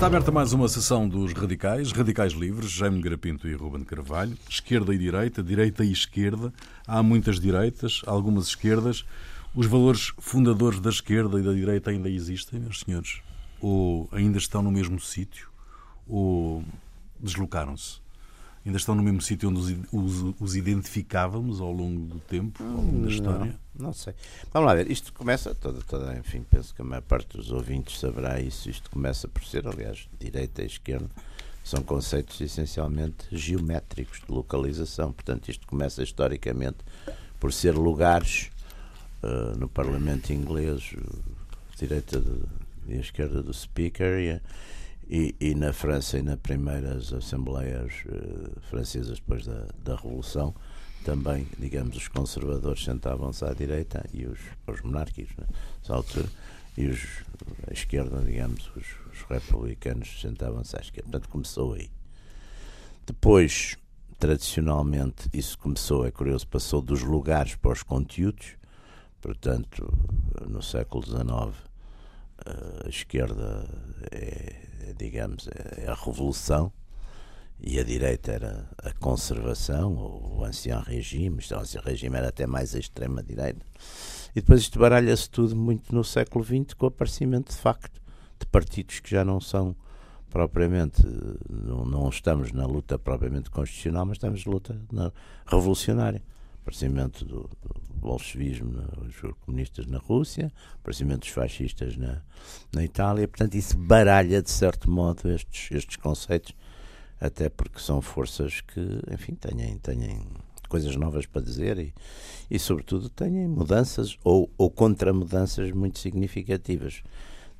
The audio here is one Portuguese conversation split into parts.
Está aberta mais uma sessão dos Radicais, Radicais Livres, Jaime Garapinto e Ruben Carvalho, esquerda e direita, direita e esquerda. Há muitas direitas, algumas esquerdas. Os valores fundadores da esquerda e da direita ainda existem, meus senhores? Ou ainda estão no mesmo sítio? Ou deslocaram-se? Ainda estão no mesmo sítio onde os, os, os, identificávamos ao longo do tempo, ao longo da história? Não, não, sei. Vamos lá ver. Isto começa, toda, toda, enfim, penso que a maior parte dos ouvintes saberá isso. Isto começa por ser, aliás, direita e esquerda são conceitos essencialmente geométricos de localização. Portanto, isto começa historicamente por ser lugares uh, no Parlamento inglês, direita de, e esquerda do Speaker. E, e, e, na França e nas primeiras assembleias uh, francesas depois da, da Revolução também, digamos, os conservadores sentavam-se à direita e os, os monárquicos, né, altura, e os, a esquerda, digamos, os, os republicanos sentavam-se à esquerda. Portanto, começou aí. Depois, tradicionalmente, isso começou, é curioso, passou dos lugares para os conteúdos, portanto, no século XIX, eh, a esquerda é digamos, é a revolução e a direita era a conservação, o ancião regime, o ancião regime era até mais a extrema-direita. E depois isto baralha-se tudo muito no século XX com o aparecimento de facto de partidos que já não são propriamente, não, não estamos na luta propriamente constitucional, mas estamos na luta revolucionária. Aparecimento do, do bolchevismo, os comunistas na Rússia, aparecimento dos fascistas na, na Itália. Portanto, isso baralha, de certo modo, estes, estes conceitos, até porque são forças que, enfim, têm, têm coisas novas para dizer e, e sobretudo, têm mudanças ou, ou contra-mudanças muito significativas.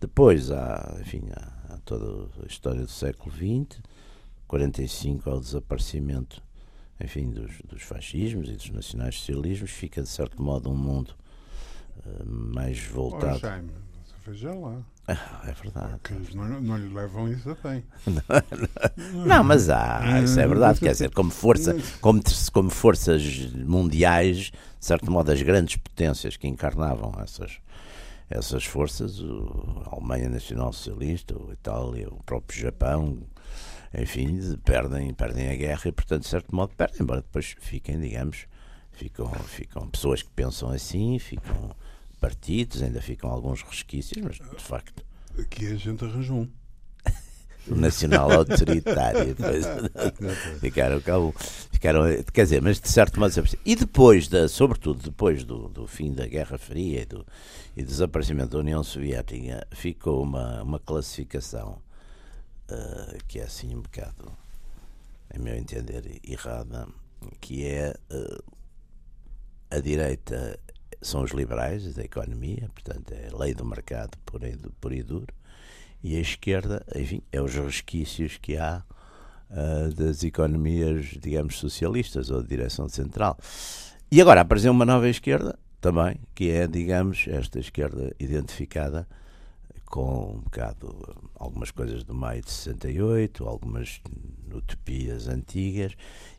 Depois há, enfim, há, há toda a história do século XX, 45 ao desaparecimento enfim, dos, dos fascismos e dos nacionais-socialismos, fica de certo modo um mundo uh, mais voltado. Oh, Jaime, veja lá. Ah, é verdade. Porque não, não lhe levam isso a bem. não, não, mas há, isso é verdade. Quer dizer, como, força, como, como forças mundiais, de certo modo, as grandes potências que encarnavam essas, essas forças, a Alemanha Nacional Socialista, a Itália, o próprio Japão, enfim, perdem, perdem a guerra e, portanto, de certo modo, perdem, embora depois fiquem, digamos, ficam, ficam pessoas que pensam assim, ficam partidos, ainda ficam alguns resquícios, mas de facto. Aqui a gente arranjou um. nacional autoritário. Depois, ficaram, ficaram, quer dizer, mas de certo modo. E depois, da, sobretudo depois do, do fim da Guerra Fria e do e desaparecimento da União Soviética, ficou uma, uma classificação uh, que é assim um bocado, em meu entender, errada, que é uh, a direita são os liberais da economia, portanto é a lei do mercado por e, por e duro, e a esquerda, enfim, é os resquícios que há uh, das economias, digamos, socialistas ou de direção central. E agora apareceu uma nova esquerda também, que é, digamos, esta esquerda identificada com um bocado algumas coisas do maio de 68, algumas utopias antigas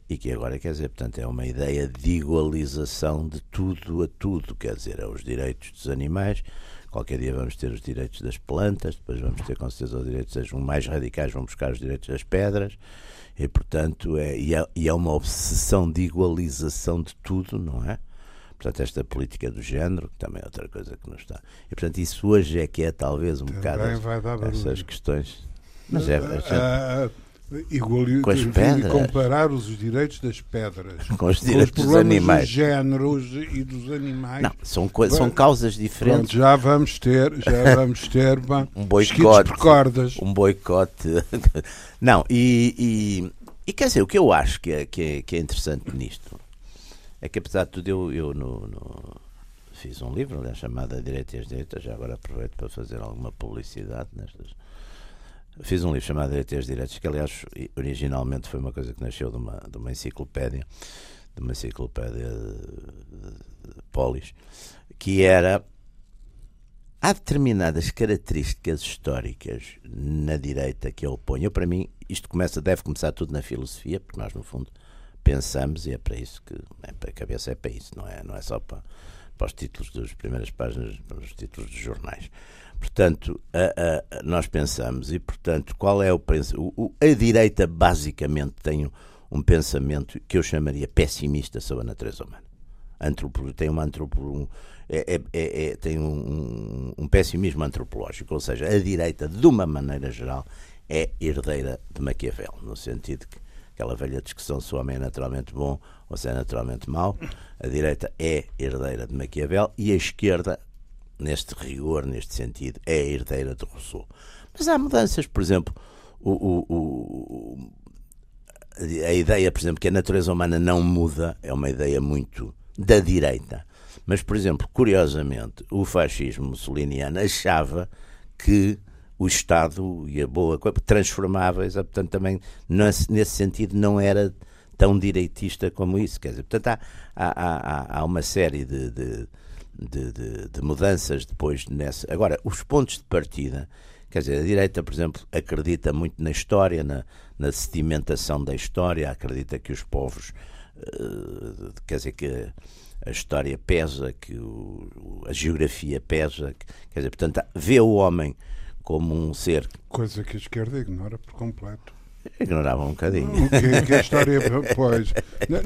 e que agora quer dizer, portanto, é uma ideia de igualização de tudo a tudo, quer dizer, é os direitos dos animais. Qualquer dia vamos ter os direitos das plantas, depois vamos ter com certeza os direitos das mais radicais, vão buscar os direitos das pedras, e portanto é, e é, e é uma obsessão de igualização de tudo, não é? Portanto, esta política do género, que também é outra coisa que não está. E, portanto, isso hoje é que é talvez um também bocado essas questões. Mas é. Uh, iguali- com as pedras. comparar os direitos das pedras com os direitos com os dos animais. dos géneros e dos animais. Não, são, são causas diferentes. Pronto, já vamos ter, já vamos ter um boicote. Um boicote. Não, e, e, e, quer dizer, o que eu acho que é, que é, que é interessante nisto é que apesar de tudo eu, eu no, no fiz um livro né, chamado Direita e as Direitas, já agora aproveito para fazer alguma publicidade nestas. Fiz um livro chamado Direita e as Direitas, que aliás originalmente foi uma coisa que nasceu de uma, de uma enciclopédia, de uma enciclopédia de Polis, que era há determinadas características históricas na direita que eu ponho. Eu, para mim, isto começa, deve começar tudo na filosofia, porque nós, no fundo, pensamos e é para isso que é para a cabeça é para isso, não é, não é só para, para os títulos das primeiras páginas, para os títulos dos jornais. Portanto, a, a, nós pensamos, e portanto, qual é o, A direita basicamente tem um, pensamento que eu chamaria pessimista sobre a natureza humana. Antropo, tem uma antropologia. É, é, é, é, tem um, um, pessimismo antropológico, ou seja, a direita, de uma maneira geral, é herdeira de Maquiavel, no sentido que aquela velha discussão se o homem é naturalmente bom ou se é naturalmente mau, a direita é herdeira de Maquiavel e a esquerda neste rigor, neste sentido, é herdeira de Rousseau. Mas há mudanças, por exemplo, o, o, o, a ideia, por exemplo, que a natureza humana não muda é uma ideia muito da direita. Mas, por exemplo, curiosamente, o fascismo mussoliniano achava que o Estado e a boa coisa transformava, portanto, também nesse sentido não era tão direitista como isso. Quer dizer, portanto, há, há, há, há uma série de, de de, de, mudanças depois nessa. Agora, os pontos de partida, quer dizer, a direita, por exemplo, acredita muito na história, na, na sedimentação da história, acredita que os povos, uh, quer dizer, que a história pesa, que o, a geografia pesa, quer dizer, portanto, vê o homem como um ser. Coisa que a esquerda ignora por completo. Ignorava um bocadinho. Que, que a história, pois,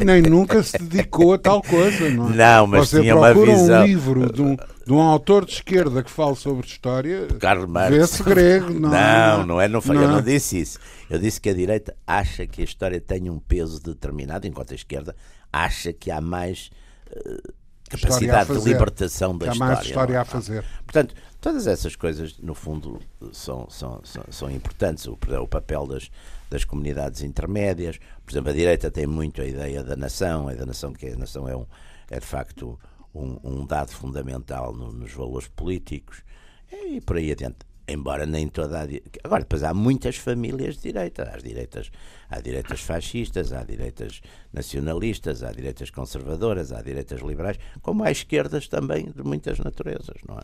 nem nunca se dedicou a tal coisa, não é? Não, mas Você tinha uma visão. um livro de um, de um autor de esquerda que fala sobre história, Karl Marx. vê-se grego, não Não, não é, não foi, não. eu não disse isso. Eu disse que a direita acha que a história tem um peso determinado, enquanto a esquerda acha que há mais uh, capacidade de libertação da há história. Há mais história a é? fazer. Portanto, todas essas coisas, no fundo, são, são, são, são importantes. O, o papel das das comunidades intermédias. Por exemplo, a direita tem muito a ideia da nação, a da nação que a nação é, um, é de facto um, um dado fundamental no, nos valores políticos e por aí adiante. Embora nem toda a Agora, depois há muitas famílias de direita. Há direitas, há direitas fascistas, há direitas nacionalistas, há direitas conservadoras, há direitas liberais, como há esquerdas também de muitas naturezas, não é?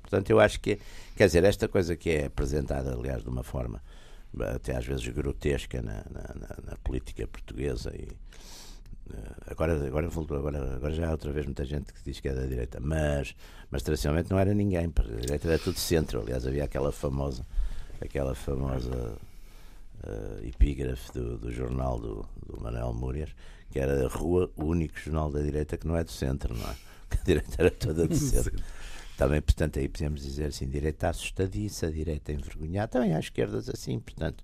Portanto, eu acho que, quer dizer, esta coisa que é apresentada, aliás, de uma forma até às vezes grotesca na, na, na política portuguesa e eh, agora, agora, agora, agora já há outra vez muita gente que diz que é da direita, mas, mas tradicionalmente não era ninguém, a direita era tudo centro, aliás havia aquela famosa aquela famosa uh, epígrafe do, do jornal do, do Manuel Múrias, que era a rua, o único jornal da direita que não é do centro, não é? A direita era toda do centro. Também, portanto, aí podemos dizer assim, direita assustadiça, direita envergonhada, também há esquerdas assim, portanto,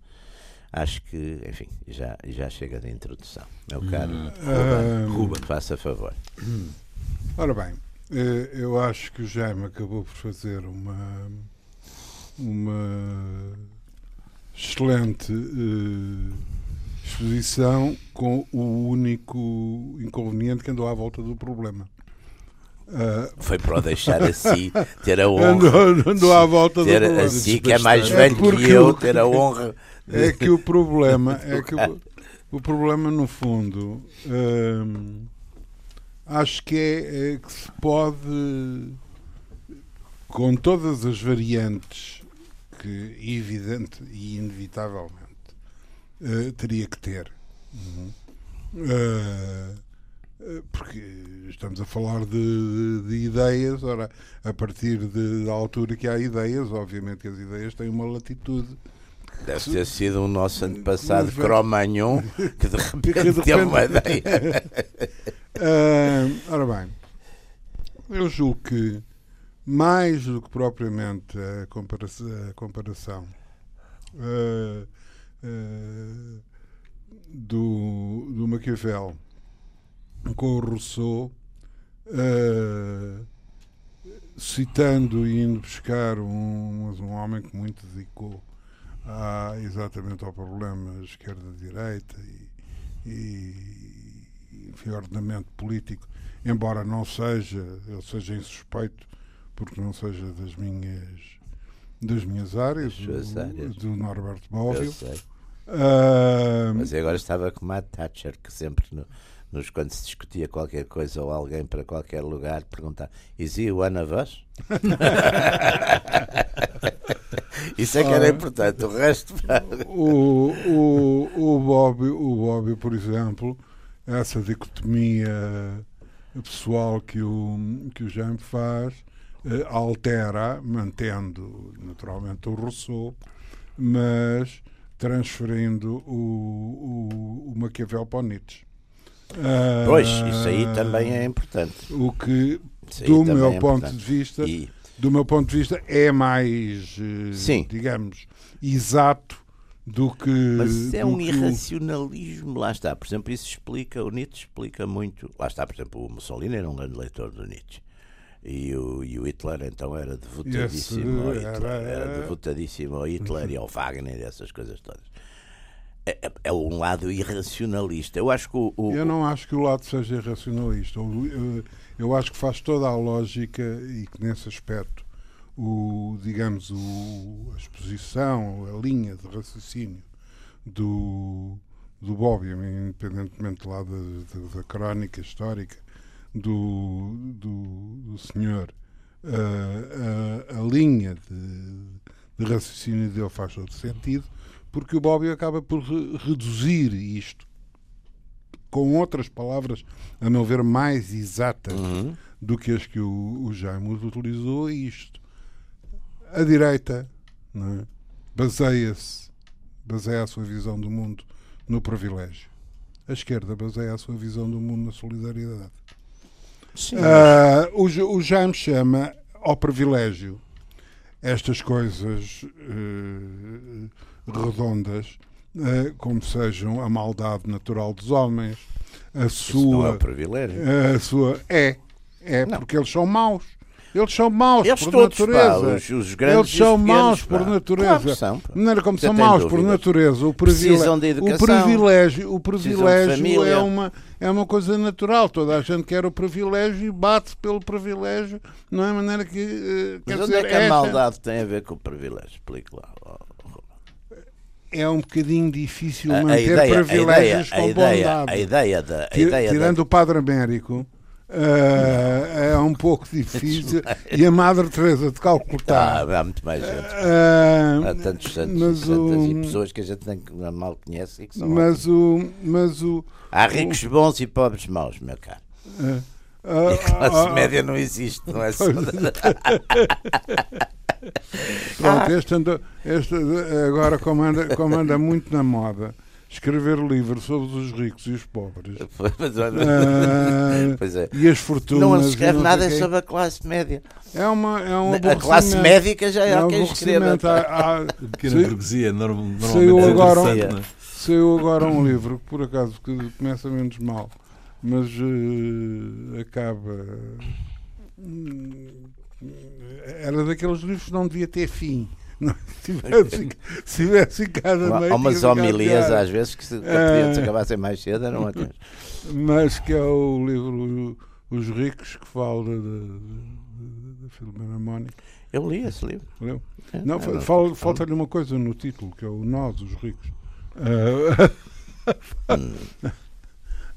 acho que, enfim, já, já chega de introdução. Meu caro hum. Ruben, Ruben, faça favor. Hum. Ora bem, eh, eu acho que o Jaime acabou por fazer uma, uma excelente uh, exposição com o único inconveniente que andou à volta do problema. Uh, Foi para o deixar assim, ter a honra. Andou, andou à volta ter do assim, que é mais velho é que eu, ter a honra. É que o problema, é que o, o problema no fundo, hum, acho que é, é, que se pode, com todas as variantes que evidente e inevitavelmente uh, teria que ter. Uhum. Uh, porque estamos a falar de, de, de, ideias, ora, a partir de, da altura que há ideias, obviamente que as ideias têm uma latitude. Deve ter sido o nosso antepassado Cromagnon que de repente, que de repente... teve uma ideia. uh, ora bem, eu julgo que mais do que propriamente a comparação, a comparação uh, uh, do, do Maquiavel com o Rousseau, uh, citando e indo buscar um, um homem que muito dedicou a, exatamente ao problema esquerda-direita e, e, ordenamento político, embora não seja, ele seja insuspeito, porque não seja das minhas das minhas áreas, do, áreas. do Norberto Bobbio. Uh, Mas agora estava com a Thatcher, que sempre no, nos, quando se discutia qualquer coisa ou alguém para qualquer lugar, perguntar: Is he one of us? Isso é que era ah, importante, o resto. o, o, o, Bob, o Bob, por exemplo, essa dicotomia pessoal que o, que o Jaime faz eh, altera, mantendo naturalmente o Rousseau, mas transferindo o, o, o Maquiavel para o Nietzsche. Pois, isso aí também é importante. O que, Isso do meu é ponto de vista, E, do meu ponto de vista, é mais, eh, Sim. digamos, exato do que. mas é um que irracionalismo, lá está. Por exemplo, isso explica, o Nietzsche explica muito. Lá está, por exemplo, o Mussolini era um grande leitor do Nietzsche. E o, e o Hitler então era devotadíssimo ao Hitler, era- era devotadíssimo ao Hitler e ao Wagner e essas coisas todas. É, é- é um lado irracionalista. Eu acho que o, o- Eu não acho que o lado seja irracionalista. Eu, eu- eu acho que faz toda a lógica e que nesse aspecto o, digamos, o, a exposição, a linha de raciocínio do, do Bobbio, independentemente lá da, da, da crónica histórica do, do, do senhor, a, a, a linha de, de raciocínio dele faz todo sentido, porque o Bobbio acaba por re- reduzir isto com outras palavras, a meu ver, mais exatas Uhum. do que as que o, o Jaime utilizou, é isto. A direita é? baseia-se, baseia a sua visão do mundo no privilégio. A esquerda baseia a sua visão do mundo na solidariedade. Sim, Ah, o, o Jaime chama ao privilégio estas coisas eh, redondas, eh, como sejam a maldade natural dos homens, a isso não é sua. um privilégio. a sua é, é Não. porque eles são maus. Eles são maus Eles por todos, pá, natureza. os, os grandes Eles os são pequenos, maus pá. por natureza. Claro são, pá. De maneira como Você são maus por dúvidas. natureza, o privilégio, o privilégio, o privilégio é, uma, é uma coisa natural. Toda a gente quer o privilégio e bate pelo privilégio, não é maneira que. eh, Mas onde dizer, é que a esta maldade tem a ver com o privilégio? Explique lá. É um bocadinho difícil A, a manter ideia, a ideia, privilégios a com ideia, bondade. a ideia da, a ideia Tirando da, o Padre Américo. eh, é um pouco difícil e a Madre Teresa de Calcutá Ah, há muito mais gente. eh, Há tantos santos mas e santas e o- pessoas que a gente mal conhece e que são mas o mas o Há ricos bons e pobres maus, meu caro. E a classe ah, média não existe, não é só. Pronto, este, anda- este agora comanda, comanda muito na moda escrever livros sobre os ricos e os pobres. Mas olha, Ah, Pois é. e as fortunas. Não se escreve nada sobre a classe média. É, uma, é um A classe médica já É é um quem aborrecimento. Há- há- Pequena Saiu- burguesia, norm- saiu normalmente é agora- interessante, não é? Saiu agora um livro que por acaso que começa menos mal, mas eh, acaba. hum, Era daqueles livros que não devia ter fim. Não, se, tivesse, se tivesse meio, Há umas homilias às vezes que se, que Ah. se acabassem mais cedo eram ótimas. Mas que é o livro Os Ricos que fala da- Filomena Mónica. Eu li esse livro. Leu? É, Não, é, fa- não. fal- falta-lhe uma coisa no título, que é o Nós, os Ricos. Ah, Hum.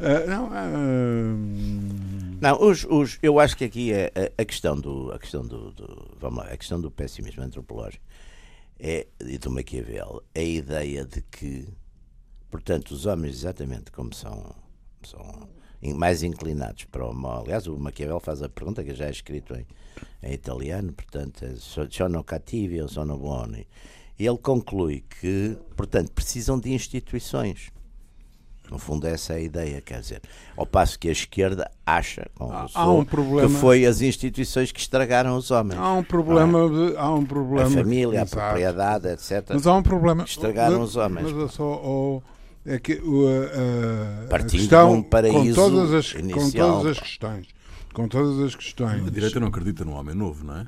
ah, não, hum, Não, os, os, eu acho que aqui é a, a questão do, a questão do, do- vamos lá, a questão do pessimismo antropológico é, e do Maquiavel, é a ideia de que, portanto, os homens, exatamente como são, são mais inclinados para o mal. Aliás, o Maquiavel faz a pergunta que já é escrito em, em italiano, portanto, é "So- sono cattivi ou sono buoni? E ele conclui que, portanto, precisam de instituições. No fundo, essa é a ideia, quer dizer, ao passo que a esquerda acha, com Há- há um problema- que foi as instituições que estragaram os homens. há um problema, de- há um problema. a família, a Exato. propriedade, etc. Mas há um problema. Estragaram Mas- os homens. Mas é só é que a, a Partindo questão, de um paraíso com todas as, com inicial. todas as questões, com todas as questões. A direita não acredita no homem novo, não é?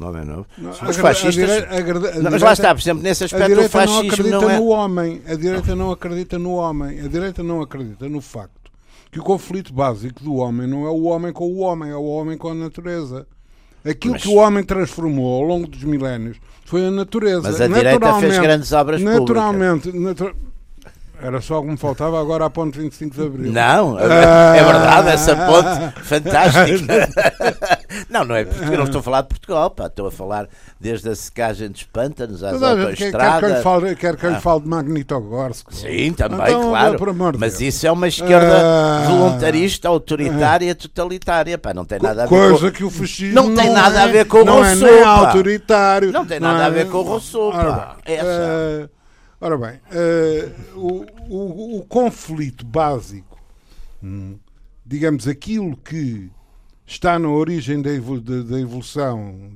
Não é. Não, Os a- fascistas. a Não, mas lá está, por exemplo, nesse aspecto o direita não fascismo acredita não é. no homem. A direita não acredita no homem. A direita não acredita no facto que o conflito básico do homem não é o homem com o homem, é o homem com a natureza. Aquilo Mas- que o homem transformou ao longo dos milénios foi a natureza. Mas a direita fez Naturalmente- grandes obras públicas. Naturalmente, natu- Era só o que me faltava agora a ponte 25 de Abril. Não, é, Ah. é verdade, essa ponte fantástica. não, não é Portugal, não estou a falar de Portugal, pá, estou a falar desde a secagem dos pântanos às a quer, quer que eu lhe autoestradas. fale, quer que eu lhe Ah. fale de Magnitogorsk. Sim, também, Então, claro. Mas isso é uma esquerda Ah. voluntarista, autoritária, totalitária. Pá, não tem nada a ver Coisa com... que o fascismo Não tem nada a é- ver com o Não é Rousseau, nem pá. autoritário. Não tem nada é- a ver com o Rousseau, Ora pá. bem, Essa. eh, ora bem, eh, o, o- o conflito básico, hum, digamos, aquilo que está na origem da, da- da evolução,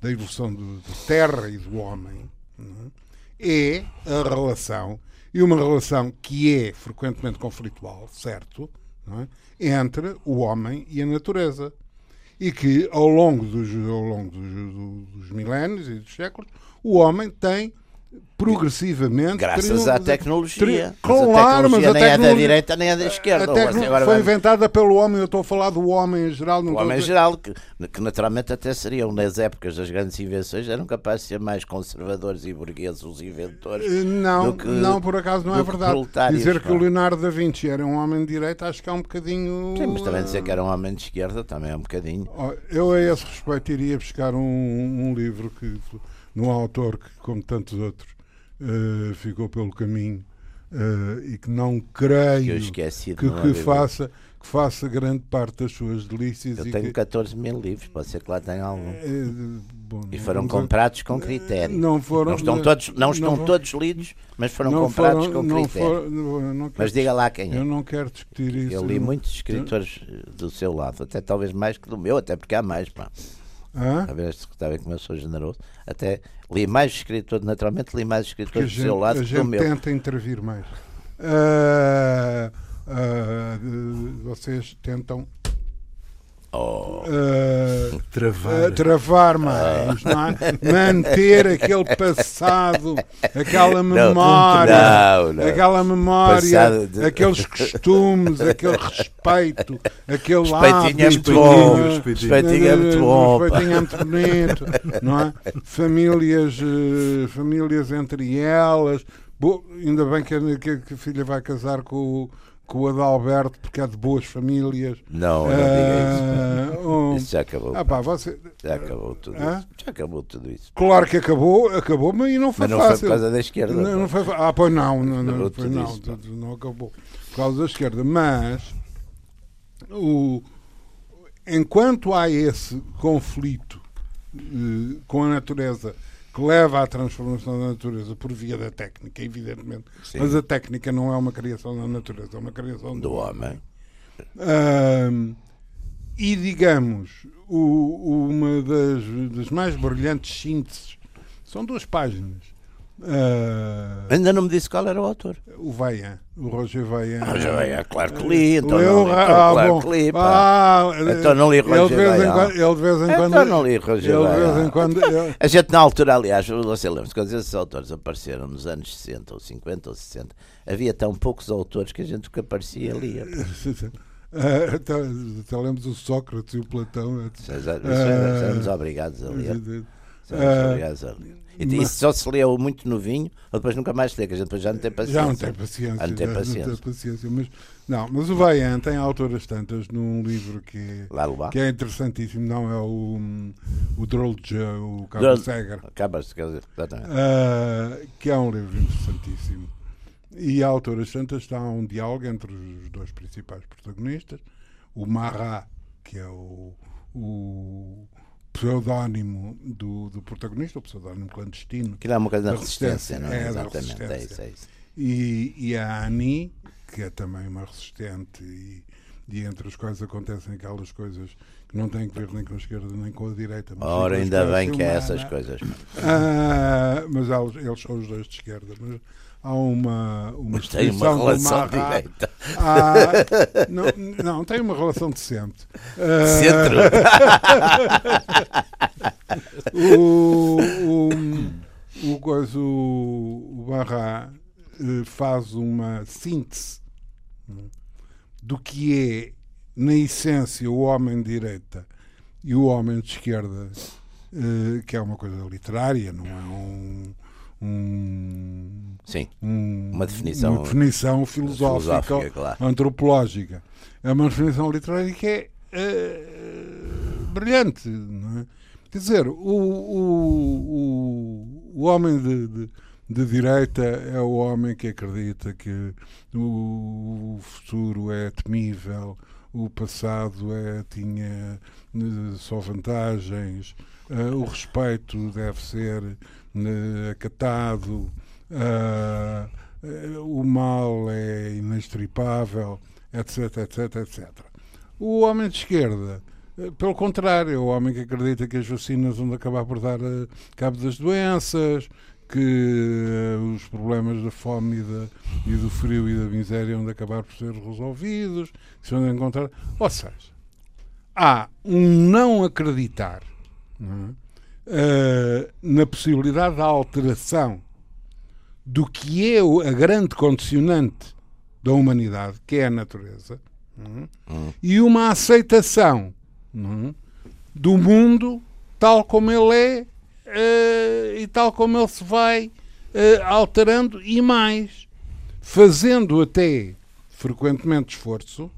da, evolução da Terra e do homem, hum, é a relação, e uma relação que é frequentemente conflitual, certo, é? entre o homem e a natureza. E que ao longo dos, ao longo dos, do- dos milénios e dos séculos, o homem tem progressivamente. Graças à tecnologia. tri- Mas a tecnologia nem é da direita nem é da esquerda. Foi inventada pelo homem, eu estou a falar do homem em geral. O homem em geral, que, que naturalmente até seriam nas épocas das grandes invenções, eram capazes de ser mais conservadores e burgueses os inventores. Eh, Não, não, por acaso não é verdade. Dizer que pá. o Leonardo da Vinci era um homem de direita, acho que é um bocadinho. Sim, mas também dizer que era um homem de esquerda também é um bocadinho. Eu, a esse respeito, iria buscar um, um livro que, num autor que, como tantos outros, eh, ficou pelo caminho eh, e que não Que eu creio que, não que haver- faça, que faça grande parte das suas delícias. Eu tenho que, 14 mil livros, pode ser que lá tenha algum. eh, bom, E foram comprados com critério. Não foram. Não estão todos, não estão foram- todos lidos, mas foram comprados foram- com critério. foram- Mas diga lá quem Eu é. não quero discutir isso. Eu li muitos escritores do seu lado, até talvez mais que do meu, até porque há mais, pá. Hã? A ver, está bem como eu sou generoso. Até li mais escritores, naturalmente li mais a escritores do gente, seu lado a que do gente meu. tenta intervir mais. Ah, de- vocês tentam Oh, ah, Travar. ah, travar mais, não é? manter aquele passado, aquela memória, não, não. aquela memória, de- aqueles costumes, aquele respeito, aquele Respeitinho é hábito, muito bom. não é? Respeitinho. É muito bom. Respeitinho é muito bonito, não é? Famílias, eh, famílias entre elas. Bo- ainda bem que a, que a filha vai casar com o, com o Adalberto, porque é de boas famílias. Não, não diga isso. Ah, um- Isso já acabou. ah, pá, você, Já acabou tudo Hã? isso. Já acabou tudo isso. claro que acabou, acabou, mas não foi Mas não foi fácil. por causa da esquerda. Não, não foi, ah, pois não, não, não, Acabou foi, não, isso, tudo- não acabou por causa da esquerda. Mas o, enquanto há esse conflito eh, com a natureza que leva à transformação da natureza por via da técnica, evidentemente, Sim. mas a técnica não é uma criação da natureza, é uma criação do, Do homem. Ahm, e digamos, o- uma das, das mais brilhantes sínteses são duas páginas. Ah, Ainda não me disse qual era o autor. o Vaillant, o Roger. Ah, já é, claro que li, então Leu, não li, então, ah, claro bom. que li. Ah, Então não li ele de Roger vez em Vaillant. quando, ele de vez em quando, Então não li Roger ele de vez em quando, ele- A gente na altura, aliás, você lembra-se, quando esses autores apareceram nos anos 60 ou 50 ou 60, havia tão poucos autores que a gente o que aparecia lia. Ah, até, até lembro do Sócrates e o Platão. Ah. já éramos obrigados a ler. Ah, obrigados a ler. E mas- isso só se leu muito novinho, ou depois nunca mais se lê, que a gente depois já não tem paciência. Já não tem paciência. Já não tem paciência. paciência, Mas, não, mas o Vaillant tem autoras tantas num livro que, é- que é interessantíssimo, não é o, o Drolja, o Drolj- Seger, exatamente. ah, que é um livro interessantíssimo. E a autoras tantas está um diálogo entre os dois principais protagonistas, o Marat, que é o, o pseudónimo do, do protagonista, o pseudónimo clandestino, Aquilo é uma coisa da Da resistência, resistência, não é? é, Exatamente, é isso, é isso. e, e a Annie, que é também uma resistente, e, e entre as quais acontecem aquelas coisas que não têm que ver nem com a esquerda nem com a direita. mas Ora, ainda bem que é essas coisas. Ah, mas eles, eles são os dois de esquerda. Mas há uma, uma Mas tem uma relação direita. Ah, não, não, tem uma relação decente. Ah, Centro. o, o, o, coisa, o, o Barra eh, faz uma síntese né, do que é, na essência, o homem de direita e o homem de esquerda, eh, que é uma coisa literária, não é um, um, Sim. um- Uma definição- uma definição filosófica, filosófica, claro. antropológica. É uma definição literária que é eh, brilhante. Não é? Quer dizer, o, o, o, o homem de, de, de direita é o homem que acredita que o futuro é temível, o passado é, tinha eh, só vantagens, eh, o respeito deve ser acatado, ah, eh, o mal é inextripável, etc, etc, etc. O homem de esquerda, eh, pelo contrário, é o homem que acredita que as vacinas vão acabar por dar eh, cabo das doenças, que os problemas da fome e, da- e do frio e da miséria vão acabar por ser resolvidos, que se vão encontrar. Ou seja, há um não acreditar não é? Eh, na possibilidade da alteração do que é a grande condicionante da humanidade, que é a natureza, não é? Hum. e uma aceitação é? do mundo tal como ele é eh, e tal como ele se vai eh, alterando e mais, fazendo até frequentemente esforço,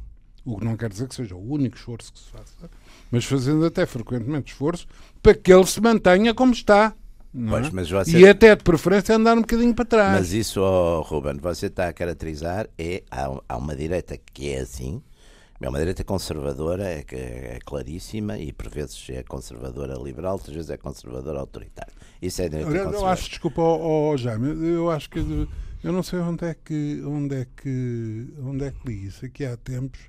o que não quer dizer que seja o único esforço que se faça, mas fazendo até frequentemente esforço para que ele se mantenha como está. não é? Pois, mas você- E até de preferência andar um bocadinho para trás. Mas isso, oh, Ruben, você está a caracterizar é há, há uma direita que é assim, é uma direita conservadora, é, é claríssima e por vezes é conservadora liberal, outras vezes é conservadora autoritária. Isso é a direita eu conservadora. acho, desculpa, ó, ó, Jaime, eu acho que eu não sei onde é que onde é que onde é que li isso aqui há tempos,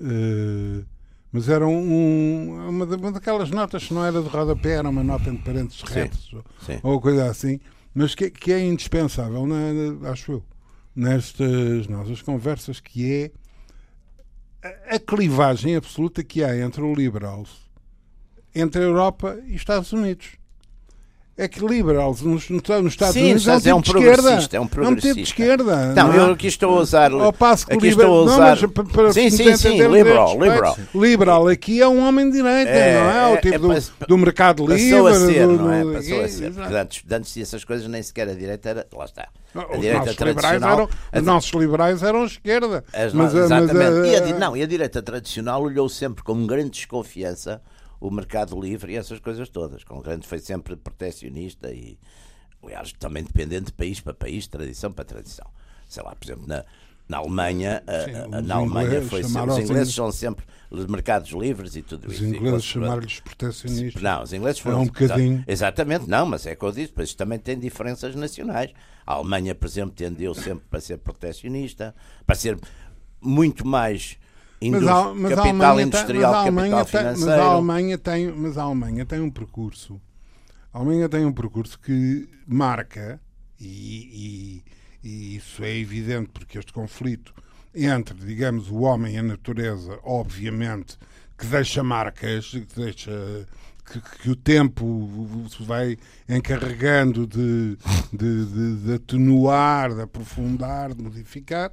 eh, mas era um, uma, uma daquelas notas que não era de rodapé, era uma nota entre parênteses retos ou, ou coisa assim, mas que, que é indispensável, na- na- acho eu, nestas nossas conversas, que é a, a clivagem absoluta que há entre o liberal, entre a Europa e os Estados Unidos. É que liberals nos, nos Estados Sim, Unidos é um é um tipo de esquerda. progressista, é um É um tipo de progressista. esquerda. Não, é? eu aqui estou a usar. Ao passo que aqui liber- estou a não, usar. mas para- para sim, sim, sim, liberal, liberal. Liberal aqui é um homem de direita, É, não é? O é, tipo é, do, pas- do mercado livre. Passou a ser, do- não é? Passou a ser. Porque antes, antes dessas coisas nem sequer a direita era. Lá está. A Os direita tradicional. eram, os nossos liberais eram esquerda. As Mas, no- a- mas exatamente. a- e, a, não, e a direita tradicional olhou sempre com grande desconfiança o mercado livre e essas coisas todas. Com grande, foi sempre proteccionista e, aliás, também dependente de país para país, tradição para tradição. Sei lá, por exemplo, na, na Alemanha, a- Sim, a- os na Alemanha ingleses foi sempre, os ingleses são sempre os mercados livres e tudo Os isso. e ingleses chamaram-lhes protecionistas. Não, os ingleses É foram. um bocadinho. Exatamente, não, mas é o que eu disse, mas também tem diferenças nacionais. A Alemanha, por exemplo, tendeu sempre para ser protecionista, para ser muito mais Mas indus- a, mas capital Alemanha tem- industrial, mas a Alemanha capital tem- mas financeiro. a Alemanha tem, mas a Alemanha tem um percurso. A Alemanha tem um percurso que marca e, e- e isso é evidente porque este conflito entre, digamos, o homem e a natureza, obviamente, que deixa marcas, que deixa que, que o tempo se vai encarregando de, de, de- de atenuar, de aprofundar, de modificar,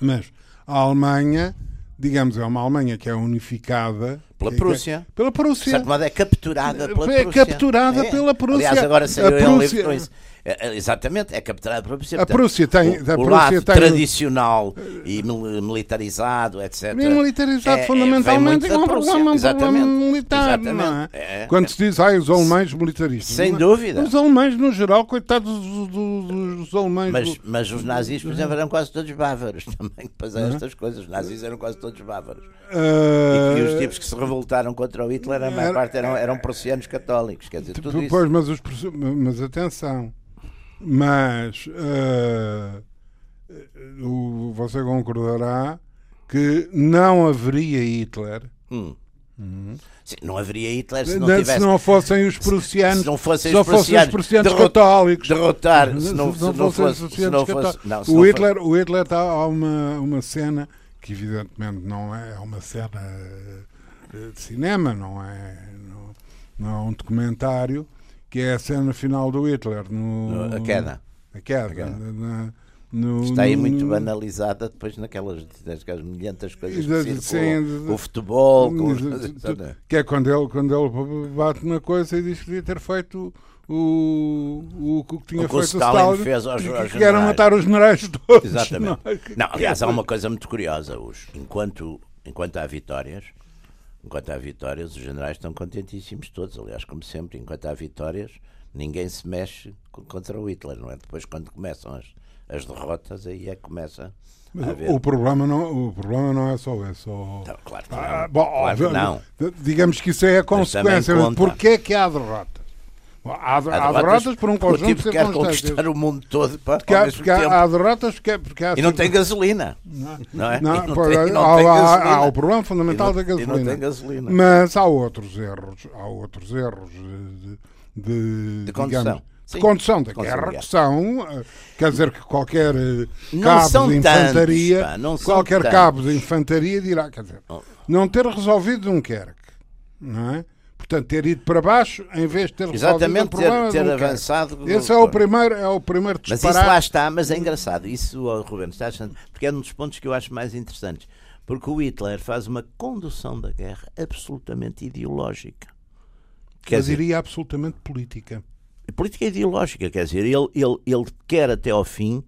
mas a Alemanha, digamos, é uma Alemanha que é unificada Pela que- Prússia. pela De Prússia. certo modo é capturada pela É Prússia. capturada pela Prússia. Aliás, agora saiu Prússia- livro com isso. É, é, Exatamente, é capturada pela Prússia. A Prússia tem- o, a o Prússia lado tem- tradicional e mil- militarizado, etc. Bem militarizado, é- é- fundamentalmente, é um problema, um problema militar. É? Exatamente. É, Quando é. se diz, ai, os alemães militaristas. Sem Não é? dúvida. Os alemães, no geral, coitados dos, dos- dos alemães. Mas, do- mas os nazis, por exemplo, eram quase todos bávaros também. Depois há estas coisas. Os nazis eram quase todos bávaros. E, e os Ah, tipos que se revoltaram contra o Hitler, a maior parte eram, eram prussianos católicos. Quer dizer, tudo isso. Pois, mas, os, mas atenção, mas ah, o- você concordará que não haveria Hitler Hum. Sim, não haveria Hitler se não se tivesse. não fossem os prussianos, se não fossem se não os fossem os prussianos prussianos católicos. derrotar, se não, se não fossem os fosse. Se prussianos não fosse católicos. não, se o não Hitler, o Hitler está há uma, uma cena que evidentemente não é uma cena de cinema, não é, não, não é um documentário, que é a cena final do Hitler no, a queda. a queda, A queda. na- no- Está aí no- muito banalizada depois naquelas, naquelas milhentas coisas E da- que circulam. de- o futebol, com os... que é quando ele, quando ele bate na coisa e diz que devia ter feito o, o, o que tinha O que o feito Stalin Stalin, fez aos- que, aos matar os generais todos. Exatamente. não é? Não, aliás, há uma coisa muito curiosa. Os, enquanto, enquanto há vitórias, enquanto há vitórias, os generais estão contentíssimos todos. Aliás, como sempre, enquanto há vitórias, ninguém se mexe co- contra o Hitler, não é? Depois, quando começam as, as derrotas, aí é que começa Mas o, problema não, o problema não é só esse. Só... Não, claro que Ah, não. bom, claro que não. Digamos que isso é a consequência. porquê é que há derrotas? Há, há derrotas por um o conjunto tipo de quer conquistar o mundo todo para, Porque há, porque há- há derrotas porque, porque há E não tem gasolina. Não, Não é? não, tem- não há, gasolina. há o problema fundamental da e não gasolina. tem gasolina. Mas há outros erros, há outros erros de, de, De condução. digamos, Sim. de condução da guerra que são, eh, quer dizer que qualquer eh, Não cabo de tantos, infantaria, pá, não qualquer tantos. cabo de infantaria dirá, quer dizer, Oh. não ter resolvido Dunkerque, não é? Portanto, ter ido para baixo em vez de ter Exatamente, ter, ter avançado. Esse é o primeiro, é o primeiro Mas isso lá está, mas é engraçado. Isso, oh, Ruben, está achando, porque é um dos pontos que eu acho mais interessantes. Porque o Hitler faz uma condução da guerra absolutamente ideológica. Quer mas dizer, iria absolutamente política. política ideológica, quer dizer, ele, ele, ele quer até ao fim,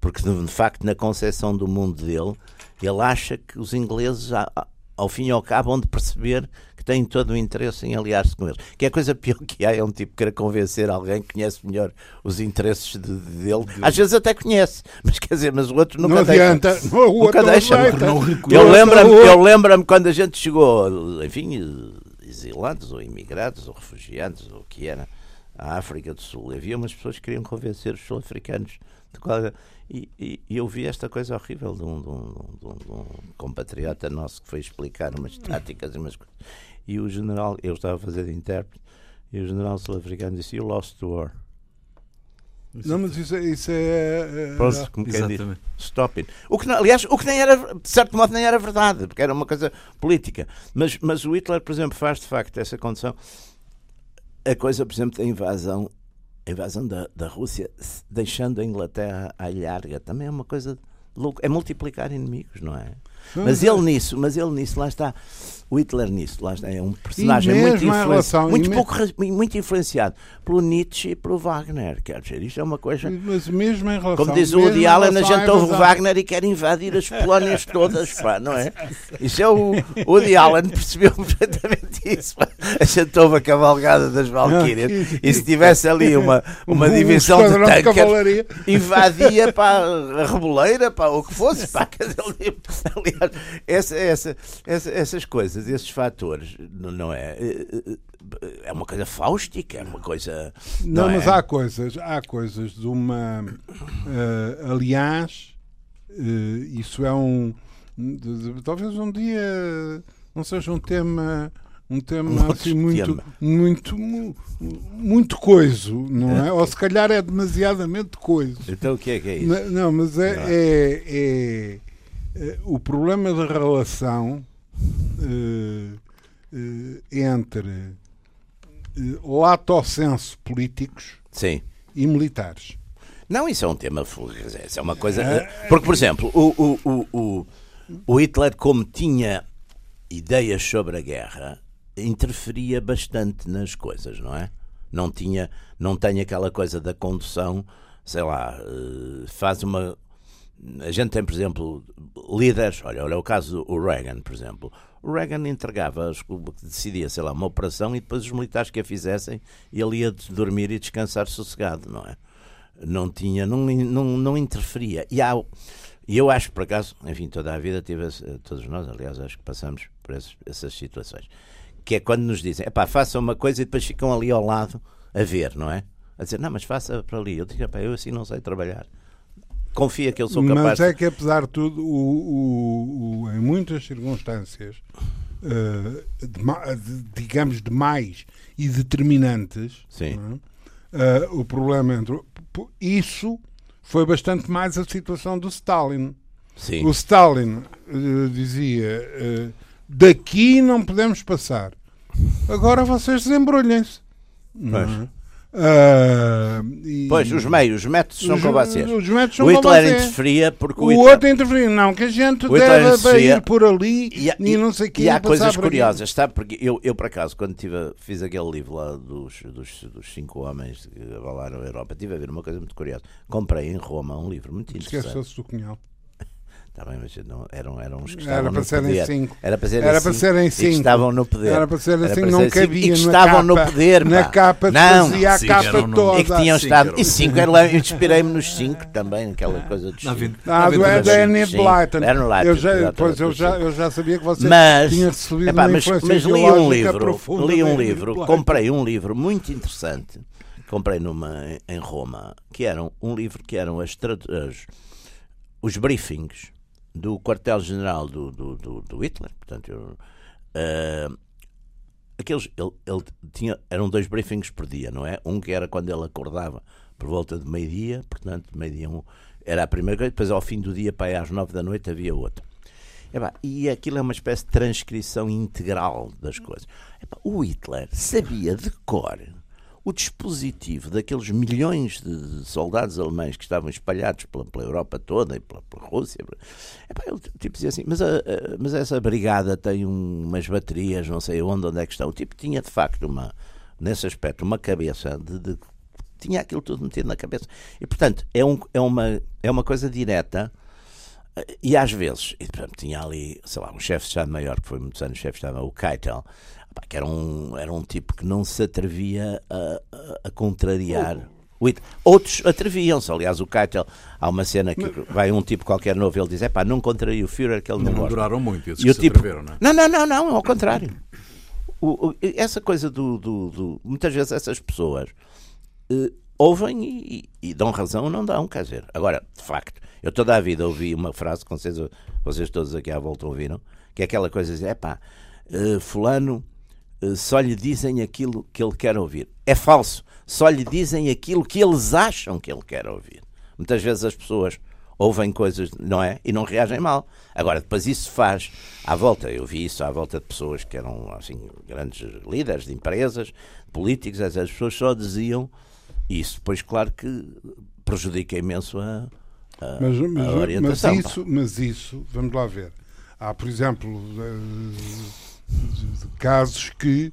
porque de facto na concepção do mundo dele, ele acha que os ingleses, ao fim e ao cabo, hão de perceber que têm todo o interesse em aliar-se com eles. Que é a coisa pior que há, é um tipo querer convencer alguém que conhece melhor os interesses de- dele. Às vezes até conhece, mas quer dizer, mas o outro nunca não deixa. adianta. Não, o outro Nunca não deixa. Eu lembro-me o outro- eu lembro quando a gente chegou, enfim, exilados ou imigrados ou refugiados ou o que era, à África do Sul. Havia umas pessoas que queriam convencer os sul-africanos de qual e, e, e eu vi esta coisa horrível de um, de, um, de um- de um compatriota nosso que foi explicar umas táticas e umas coisas. E o general, eu estava a fazer de intérprete, e o general sul-africano disse: You lost the war. Não, mas isso, é- isso é. é- Pronto, como quem diz. Stop it. O que, aliás, o que nem era, de certo modo, nem era verdade, porque era uma coisa política. Mas, mas o Hitler, por exemplo, faz de facto essa condição. A coisa, por exemplo, da invasão, a invasão da, da Rússia, deixando a Inglaterra à larga, também é uma coisa louca. É multiplicar inimigos, não é? Mas ele nisso, mas ele nisso, lá está. O Hitler nisso, lá. É um personagem mesmo muito, relação- muito, pouco, re- muito influenciado pelo Nietzsche e pelo Wagner. Quer dizer, isto é uma coisa. Mas mesmo em relação. Como diz o mesmo Woody Allen, a gente ouve Wagner e quer invadir as Polónias todas, pá, não é? Isso é o Woody Allen percebeu perfeitamente isso. pá. A gente ouve a cavalgada das Valquírias e se tivesse ali uma, uma Um divisão de esquadrão de tanques, invadia para a reboleira, para o que fosse, pá, dizer, ali- aliás, essa, essa, essa- essas coisas, esses fatores, não é? É uma coisa fáustica, é uma coisa. Não, Não, mas é? há coisas, há coisas de uma. eh, aliás, eh, isso é um. talvez um dia não seja um tema. Um tema Um assim muito, tema. muito, mu- muito coiso, não é? Ou se calhar é demasiadamente coiso. Então o que é que é isso? Não, mas é, é- é- é o problema da relação eh, eh, entre eh, latossenso políticos Sim. e militares. Não, isso é um tema. Isso é uma coisa. Porque, por exemplo, o, o, o, o, Hitler, como tinha ideias sobre a guerra, interferia bastante nas coisas, não é? Não tinha, não tem aquela coisa da condução, sei lá, faz uma. A gente tem, por exemplo, líderes. Olha, olha o caso do Reagan, por exemplo. O Reagan entregava, decidia, sei lá, uma operação e depois os militares que a fizessem, ele ia dormir e descansar sossegado, não é? não tinha, não, não, não interferia. E há, eu acho, por acaso, enfim, toda a vida tive, todos nós, aliás, acho que passamos por esses- essas situações, que é quando nos dizem, epá, faça uma coisa e depois ficam ali ao lado a ver, não é? A dizer, não, mas faça para ali. Eu digo, epá, eu assim não sei trabalhar. Confia que eu sou capaz. Mas é que, apesar de tudo, o- o- o- em muitas circunstâncias, eh, de digamos, de mais e determinantes, Sim. é? Eh, o problema entre. Isso foi bastante mais a situação do Stalin. Sim, O Stalin eh, dizia: daqui não podemos passar. Agora vocês desembrulhem-se. não é? Ah, e- Pois, os meios, os métodos são os- com vocês. Os métodos são O com Hitler vocês. interferia porque o, O Hitler... outro interferir, não, que a gente deve interferia- ir por ali E, há- e, não sei o quê. e há coisas aqui. curiosas, sabe? Porque eu, eu por acaso, quando tive, fiz aquele livro lá dos, dos, dos cinco homens que abalaram a Europa, tive a ver uma coisa muito curiosa. Comprei em Roma um livro muito interessante. Esqueceu-se do cunhal. Está bem, mas não, eram, eram uns que Era estavam para no serem poder. cinco. Era para serem Era cinco. para serem E que cinco. estavam no poder. Era para ser Era assim, para não cinco. cabia E que estavam capa, no poder, Na capa Não, fazia a capa toda. E que tinham Cinco estado. E cinco. cinco, era lá, eu inspirei-me nos cinco também, aquela coisa dos Na cinco. Ah, é da sim. Blyton. Era no Leipzig, Eu já, pois eu já, eu já sabia que você Mas, tinha recebido epá, uma mas, mas li um livro, li um livro, comprei um livro muito interessante, comprei numa em Roma, que era um, livro que eram as- os briefings do quartel-general do, do, do, do Hitler, portanto, eu, eh, aqueles, ele, ele tinha, eram dois briefings por dia, não é? Um que era quando ele acordava por volta de meio-dia, portanto, meio-dia um, era a primeira coisa, depois ao fim do dia, para aí às nove da noite, havia outro. Epá, e aquilo é uma espécie de transcrição integral das coisas. O Hitler sabia de cor o dispositivo daqueles milhões de soldados alemães que estavam espalhados pela, pela Europa toda e pela, pela Rússia. Epá, ele tipo dizia assim, mas, a- a- mas essa brigada tem um- umas baterias, não sei onde, onde é que estão. O tipo tinha de facto uma, nesse aspecto, uma cabeça de, de- tinha aquilo tudo metido na cabeça. E portanto, é, um, é, uma, é uma coisa direta. E às vezes, e, portanto, tinha ali, sei lá, um chefe de Estado-Maior, que foi muitos anos chefe de Estado, o Keitel, pá, que era um, era um tipo que não se atrevia a, a- a contrariar. o Hitler. Outros atreviam-se, aliás, o Keitel, há uma cena que vai um tipo qualquer novo, ele diz: é pá, não contraria o Führer, que ele não, Não gosta. duraram muito esses E que o se tipo, atreveram, não é? não, não, não, não, ao contrário. O- o- essa coisa do, do- do- Muitas vezes essas pessoas eh, ouvem e, e- e dão razão ou não dão, quer dizer. Agora, de facto, eu toda a vida ouvi uma frase que vocês, vocês todos aqui à volta ouviram, que é aquela coisa de dizer: é pá, Fulano eh, só lhe dizem aquilo que ele quer ouvir. É falso. Só lhe dizem aquilo que eles acham que ele quer ouvir. Muitas vezes as pessoas ouvem coisas, não é? E não reagem mal. Agora, depois isso faz à volta, eu vi isso à volta de pessoas que eram assim, grandes líderes de empresas, políticos, as pessoas só diziam isso. Depois, claro que prejudica imenso a, a, Mas, a mas- mas orientação. pá. isso, mas isso, vamos lá ver. Há, por exemplo, eh, de- casos que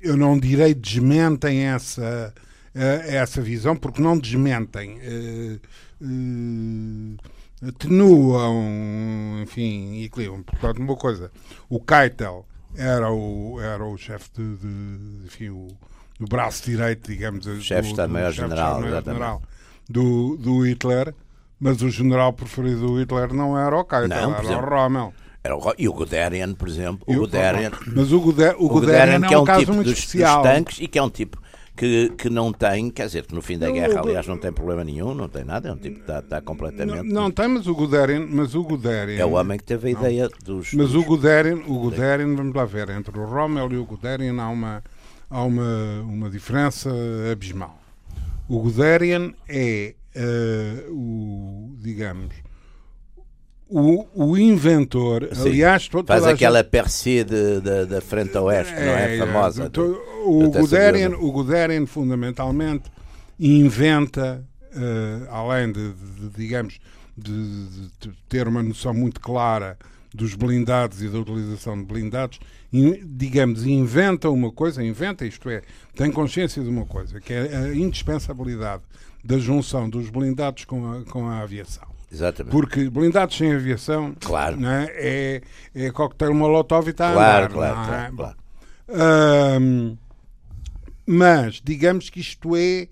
eu não direi desmentem essa, eh, essa visão, porque não desmentem. eh, eh, atenuam, enfim, equilibram. Portanto, uma coisa, o Keitel era o, era o chefe de, de- enfim, o, o braço direito, digamos, Chefe chefe de General, do, do Hitler, mas o general preferido do Hitler não era o Keitel, Não, era exemplo, o Rommel. Era o e o Guderian, por exemplo. O Guderian, Mas o, Gude, o o Guderian Guderian, é que é um caso tipo muito dos, dos tanques e que é um tipo que, que não tem, quer dizer, que no fim da Não, guerra, aliás, não tem problema nenhum, não tem nada, é um tipo que está, está Não, completamente. não tem, mas o Guderian, mas o Guderian é o homem que teve a ideia dos. Mas dos- o Guderian, o Guderian, vamos lá ver, entre o Rommel e o Guderian há uma, há uma, uma diferença abismal. O Guderian é eh, o, digamos, o, o inventor, Sim. aliás, to- Faz aquela persi de- de- da frente a oeste, não é? Famosa. to- o, até Guderian, o Guderian, fundamentalmente, inventa, eh, além de, de- digamos, de, de- de ter uma noção muito clara dos blindados e da utilização de blindados, in- digamos, inventa uma coisa, inventa, isto é, tem consciência de uma coisa, que é a indispensabilidade da junção dos blindados com a, com a aviação. Exatamente. Porque blindados sem aviação Claro. não é, é, é coquetel molotov e está a Claro, andar. claro, é? claro, mas digamos que isto é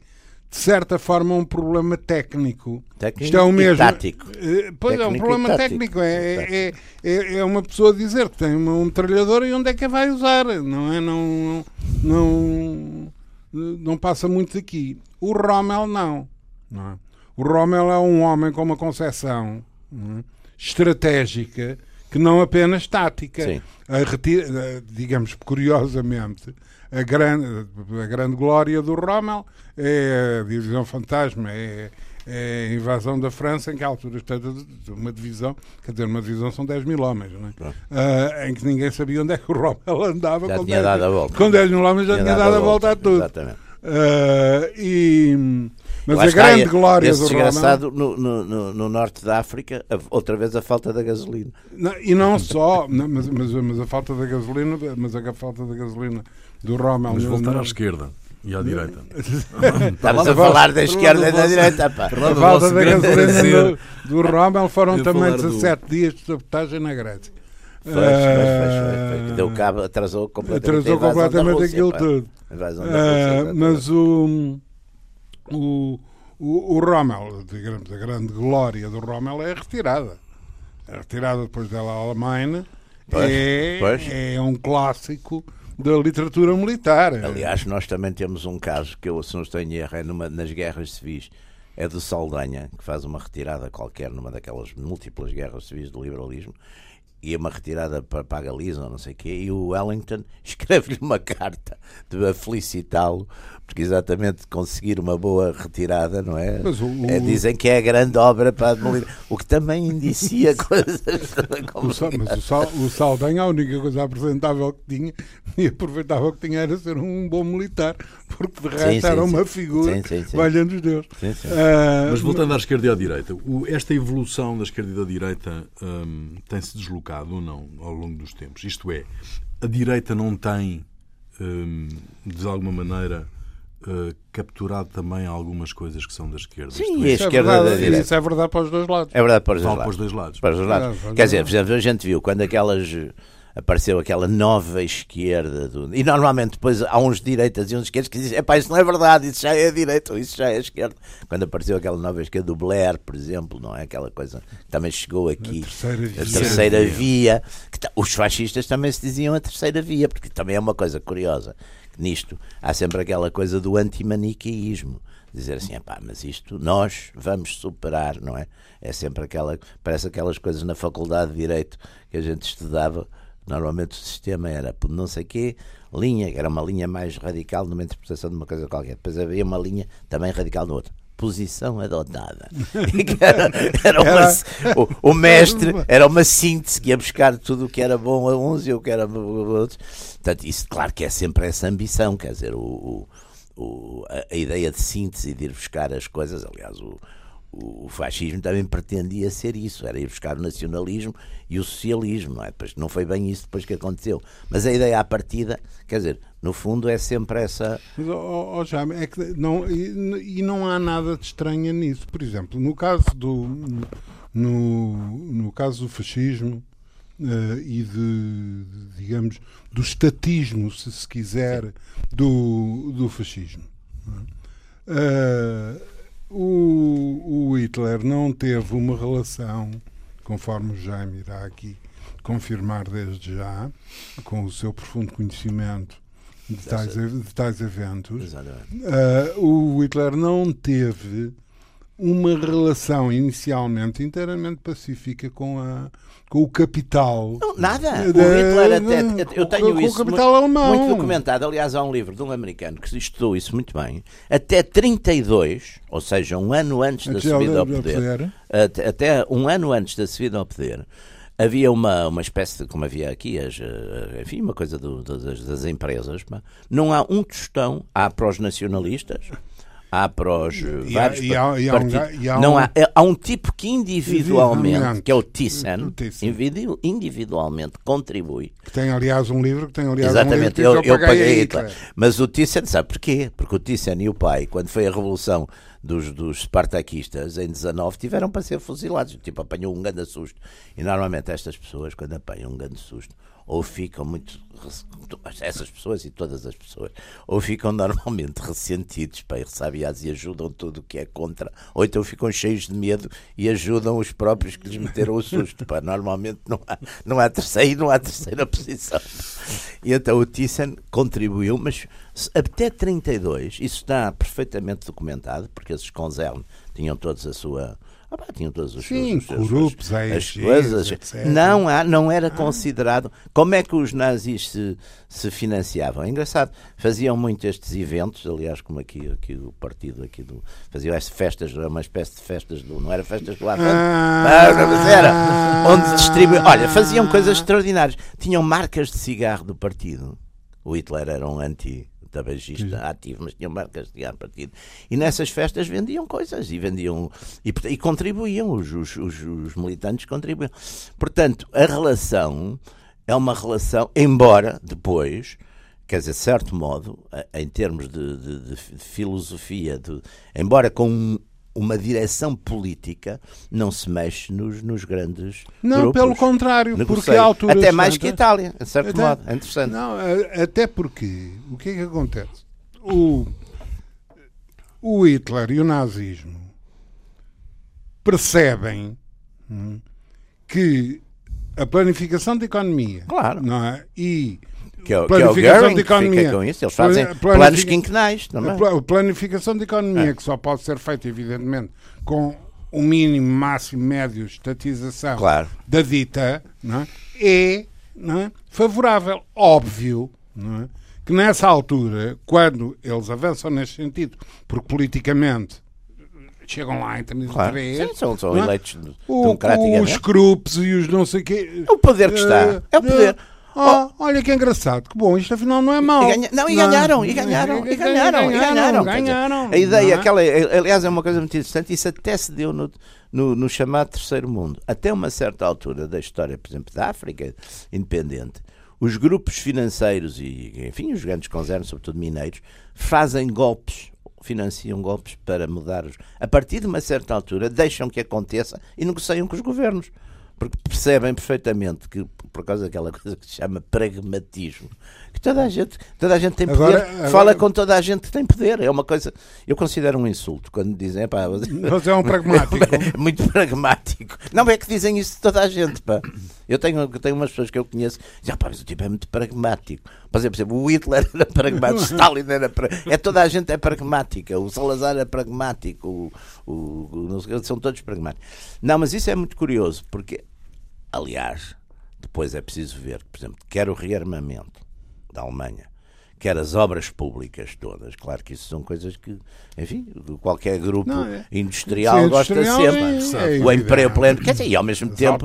de certa forma um problema técnico. Técnico isto é o mesmo. tático. Eh, Pois é, um Técnico e problema tático. técnico. É, é, é, é uma pessoa dizer que tem uma, um metralhador e onde é que a vai usar. Não é? Não, não, não passa muito daqui. O Rommel não. não é? O Rommel é um homem com uma concepção é? estratégica que não apenas tática. Sim. A reti- eh, digamos, curiosamente, a grande, a grande glória do Rommel é a divisão fantasma, é, é a invasão da França, em que a altura está uma divisão, quer dizer, uma divisão são 10 mil homens, não é? Pronto. Ah, em que ninguém sabia onde é que o Rommel andava. Já com tinha 10 dado a volta. Com 10 mil homens já tinha, dado a volta a tudo. Exatamente. Uh, e, mas Eu a grande glória do Rommel. desgraçado no, no, no, no norte da África, outra vez a falta da gasolina. Não, e não só, não, mas, mas, mas a falta da gasolina, mas a falta da gasolina do Rommel. Mas voltar à esquerda e à direita. Estamos a falar da esquerda e da direita, pá. A falta da gasolina do, do Rommel foram Eu também falar do- 17 dias de sabotagem na Grécia. Pois, pois, pois, que deu Ah, cabo, atrasou completamente, Atrasou completamente Rússia, aquilo pá. tudo. Ah, Rússia, exatamente. mas o, o, o, o Rommel, digamos, a grande glória do Rommel é a retirada. A retirada depois dela à Alemanha Pois, é, pois. é um clássico da literatura militar. Aliás, nós também temos um caso que eu, se não estou em erro, é numa, nas guerras civis. É do Saldanha, que faz uma retirada qualquer numa daquelas múltiplas guerras civis do liberalismo, e é uma retirada para, para a Galiza, não sei o quê, e o Wellington escreve-lhe uma carta de felicitá-lo, porque exatamente conseguir uma boa retirada, não é? Mas o- o- É, dizem que é a grande obra para a demolição, o que também indicia coisas. O Sa- mas o, Sal, o Saldanha, a única coisa apresentável que tinha e aproveitável que tinha era ser um bom militar, porque de resto sim, era uma sim. figura, Sim, sim, sim. valhando Deus. Sim, sim. Ah, Mas voltando à esquerda e à direita, o- esta evolução da esquerda e da direita hum, tem-se deslocado ou não ao longo dos tempos? Isto é, a direita não tem, hum, de alguma maneira, eh, capturado também algumas coisas que são da esquerda? Sim, Isto e é, a isso, é esquerda da verdade, direita. isso é verdade para os dois lados. É verdade para os dois para lados. os dois lados. para os dois lados. É, Quer dois dizer, lados. por exemplo, a gente viu quando aquelas apareceu aquela nova esquerda do- e normalmente depois há uns direitas e uns esquerdos que dizem epá, isso não é verdade, isso já é a direita ou isso já é a esquerda. Quando apareceu aquela nova esquerda do Blair, por exemplo, não é aquela coisa que também chegou aqui. terceira via. A terceira via, que ta- os fascistas também se diziam a terceira via, porque também é uma coisa curiosa. Nisto há sempre aquela coisa do antimaniqueísmo. Dizer assim, pá, mas isto nós vamos superar, não é? É sempre aquela. Parece aquelas coisas na Faculdade de Direito que a gente estudava. Normalmente o sistema era por não sei quê, linha, era uma linha mais radical numa interpretação de uma coisa qualquer. Depois havia uma linha também radical na outra. Posição adotada. Era, era uma- o, o mestre era uma síntese que ia buscar tudo o que era bom a uns e o que era bom a outros. Portanto, isso, claro que é sempre essa ambição, quer dizer, o- o- a, a ideia de síntese e de ir buscar as coisas, aliás, o, o fascismo também pretendia ser isso, era ir buscar o nacionalismo e o socialismo, não é? Depois, não foi bem isso depois que aconteceu. Mas a ideia à partida, quer dizer, no fundo é sempre essa. Mas, ó, Jaime, é que não, e, e não há nada de estranho nisso. Por exemplo, no caso do, no, no caso do fascismo eh, e de, digamos, do estatismo, se se quiser, do, do fascismo. Eh, o, o Hitler não teve uma relação, conforme o Jaime irá aqui confirmar desde já, com o seu profundo conhecimento de tais, de tais eventos, Uh, o Hitler não teve uma relação inicialmente inteiramente pacífica com, a, com o capital. Não, nada. O Da- Hitler até. Eu com- tenho com isso. o capital alemão. Muito documentado. Aliás, há um livro de um americano que estudou isso muito bem. Até 32, ou seja, um ano antes da de subida ao poder, poder. até, até um ano antes da subida ao poder, havia uma, uma espécie de, como havia aqui, as, eh, enfim, uma coisa do- das, das empresas. Não há um tostão, há para os nacionalistas. Há para os E vários e há- e há um partidos. há não um- há, é- há um tipo que individualmente, que é o Thyssen, O Thyssen. individu- individualmente contribui Que tem, aliás, um livro que tem, aliás, um livro Exatamente, que eu, eu paguei Hitler. Mas o Thyssen, sabe porquê? Porque o Thyssen e o pai, quando foi a revolução dos, dos Spartakistas, em 19, tiveram para ser fuzilados. Tipo, apanhou um grande susto. E normalmente estas pessoas, quando apanham um grande susto, ou ficam muito. Essas pessoas e todas as pessoas, ou ficam normalmente ressentidos, pá, e ressabiados e ajudam tudo o que é contra, ou então ficam cheios de medo e ajudam os próprios que lhes meteram o susto. Pá. Normalmente não há, não há terceira, não há terceira posição. E então o Thyssen contribuiu, mas até 32, isso está perfeitamente documentado, porque esses Conzern tinham todos a sua. Ah pá, tinham todos os Sim, seus, os seus- corruptos, as AEGs, coisas. etc. Não, há, não era considerado. Como é que os nazis se, se financiavam? É engraçado, faziam muito estes eventos, aliás, como aqui, aqui o partido aqui do. Faziam estas festas, era uma espécie de festas do. Não era festas do Avante, Ah. ah, mas era. Onde distribuíam. Olha, faziam coisas extraordinárias. Tinham marcas de cigarro do partido. O Hitler era um anti tabagista ativo, mas tinham marcas de cigarro partido. E nessas festas vendiam coisas e vendiam e, e contribuíam, os, os, os, os militantes contribuíam. Portanto, a relação é uma relação, embora depois, quer dizer, certo modo, em termos de, de- de fi- de filosofia, de- embora com um- uma direção política, não se mexe nos, nos grandes Não, grupos. pelo contrário, porque altura Até mais que a Itália, de certo Até- modo. É interessante. Não, até porque o que é que acontece? O, o Hitler e o nazismo percebem hum, que a planificação de economia Claro. não é? e Que é, que é o planificação Goering de fica economia. com isso. Eles fazem Plani- planos quinquenais também. pla- a planificação de economia, É. que só pode ser feita, evidentemente, com o mínimo, máximo, médio, estatização Claro. da dita, não é? é não é? favorável. Óbvio não é? que nessa altura, quando eles avançam nesse sentido, porque politicamente chegam lá em 33, Claro. Sim, são, são é? eleitos democraticamente. os grupos e os não sei quê. É o poder que está. É o poder. Ah, olha que engraçado, que bom, isto afinal não é mau. E ganha- Não, e ganharam, e ganharam, e ganharam, e ganharam. Dizer, ganharam. A ideia, não é? aquela, aliás, é uma coisa muito interessante, isso até se deu no, no, no chamado Terceiro Mundo. Até uma certa altura da história, por exemplo, da África independente, os grupos financeiros e, enfim, os grandes concernos, sobretudo mineiros, fazem golpes, financiam golpes para mudar os. A partir de uma certa altura, deixam que aconteça e negociam com os governos. Porque percebem perfeitamente que, por causa daquela coisa que se chama pragmatismo, que toda a gente, toda a gente tem poder, Agora- fala com toda a gente que tem poder. É uma coisa. Eu considero um insulto quando dizem. Pá, você- é um pragmático. muito pragmático. Não é que dizem isso de toda a gente, pá. Eu tenho, tenho umas pessoas que eu conheço dizem, ah, pá, mas o tipo é muito pragmático. Por exemplo, o Hitler era pragmático, o Stalin era pragmático. É toda a gente é pragmática. O Salazar é pragmático. O, o, o- são todos pragmáticos. Não, mas isso é muito curioso, porque, aliás, depois é preciso ver, por exemplo, quer o rearmamento da Alemanha, quer as obras públicas todas. Claro que isso são coisas que, enfim, qualquer grupo Não, é- industrial Sim, gosta industrial sempre. é- é o emprego pleno, quer dizer, e ao mesmo As tempo, do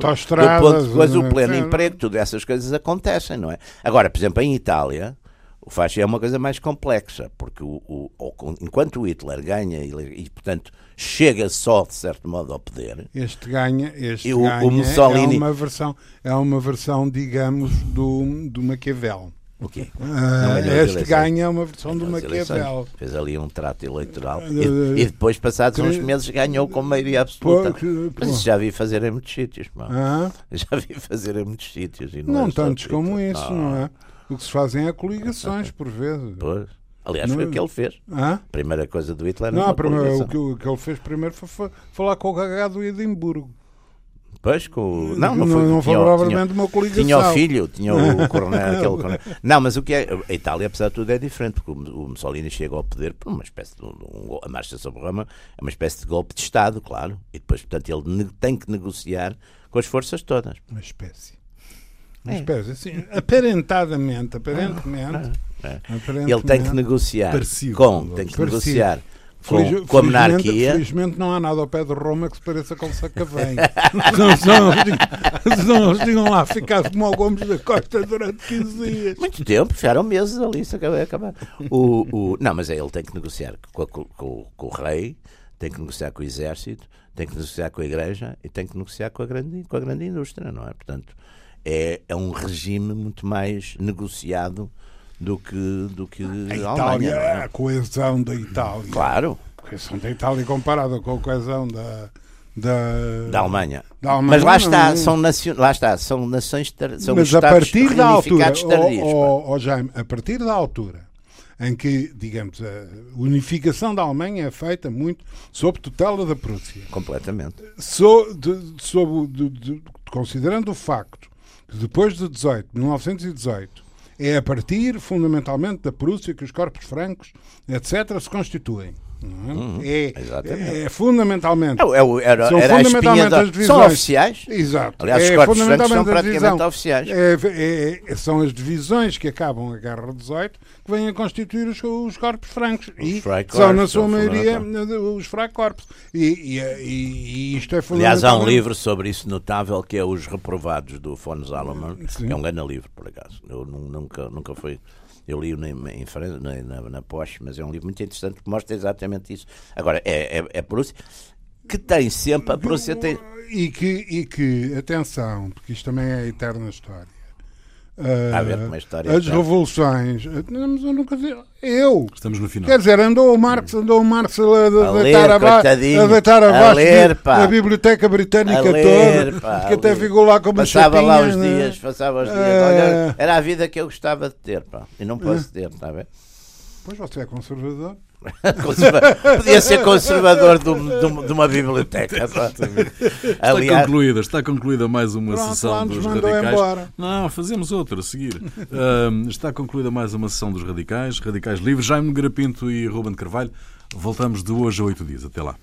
ponto de coisa, o pleno emprego, tudo essas coisas acontecem, não é? Agora, por exemplo, em Itália, o fascismo é uma coisa mais complexa, porque o, o- o- enquanto o Hitler ganha e, portanto, chega só, de certo modo, ao poder, Este ganha, este o- ganha o Mussolini- é uma versão, é uma versão, digamos, do, do Maquiavel. o quê? Ah, este ganha é uma versão do Maquiavel. Fez ali um trato eleitoral Eh, e, e depois, passados uns cre- meses, ganhou com maioria absoluta. Pô, que- Mas isso já vi fazer em muitos sítios, pá. Ah, Já vi fazer em muitos sítios. Não, não é tantos como isso, Ah, não é? O que se fazem é coligações, por vezes. Pois. Aliás, foi Não- o que ele fez. A primeira coisa do Hitler Não, primeira- o, que, o que ele fez primeiro foi, fa- falar com o cagado do Edimburgo. Pois, com o... Não, não foi. não foi provavelmente uma coligação. Tinha o filho, tinha o coronel, aquele coronel. Não, mas o que é. A Itália, apesar de tudo, é diferente, porque o Mussolini chega ao poder por uma espécie de. Um, a marcha sobre Roma é uma espécie de golpe de Estado, claro. E depois, portanto, ele tem que negociar com as forças todas. Uma espécie. Uma É. espécie, assim, aparentadamente, aparentemente. É. aparentemente Ele tem que negociar Parecido. com. Tem que Parecido. negociar com, com a monarquia. Felizmente não há nada ao pé de Roma que se pareça com Sacavém. senão, eles tinham- lá ficado como ao Gomes da Costa durante 15 dias. Muito tempo, ficaram meses ali, isso acabou acabar. O, o, não, mas é ele tem que negociar com, a- com- com o rei, tem que negociar com o exército, tem que negociar com a igreja e tem que negociar com a grande, com a grande indústria, não é? Portanto, é, é um regime muito mais negociado do que, do que A a Alemanha. Itália, não é? a coesão da Itália. Claro, A coesão da Itália comparada com a coesão da, da, da Alemanha. da Alemanha, Mas lá está, não- são, nacio, lá está, são nações, tar- são Mas a partir da altura, tardios. ó, Jaime, a partir da altura em que, digamos, a unificação da Alemanha é feita muito sob tutela da Prússia, Completamente. so, de, sob, de- de- considerando o facto depois de 18, 1918, é a partir fundamentalmente da Prússia que os corpos francos, etc., se constituem. É? É, exatamente. é, fundamentalmente. É, é, era, São era fundamentalmente da... as divisões. São oficiais. Exato. Aliás, os é corpos francos são praticamente divisão. oficiais. É, é- é- são as divisões que acabam a Guerra 18 que vêm a constituir os, os corpos francos. e Freikorps são, na sua maioria, os Freikorps. E, e, e, e isto é Aliás, há um fundamental. livro sobre isso notável que é Os Reprovados, do Sim. que é um grande livro, por acaso. Eu nu- nunca, nunca fui. Eu li-o na, em, Fran- na, na, na Porsche, mas é um livro muito interessante que mostra exatamente isso. Agora, é, é, é Prússia que tem sempre. A Prússia tem. E que, e que, atenção, porque isto também é a eterna história. A ver como é a história As é revoluções. Mas eu nunca Eu. Estamos no final. Quer dizer, andou o Marx, andou o Marx a, A ler, deitar aba- coitadinho. a deitar A abaixo da Biblioteca Britânica A ler, toda, pá, que a até ficou lá com uma Passava lá os chapinha, né? dias, passava os dias. Ah. Olha, era a vida que eu gostava de ter, pá. E não posso ter, está a ver? Pois você é conservador. Podia ser conservador de, um- de um- uma biblioteca. Está Aliás, concluída, está concluída mais uma Pronto, sessão dos radicais. embora. Não, fazemos outra a seguir. Ahm, está concluída mais uma sessão dos radicais, radicais livres, Jaime Garapinto e Ruben de Carvalho. Voltamos de hoje a oito dias. Até lá.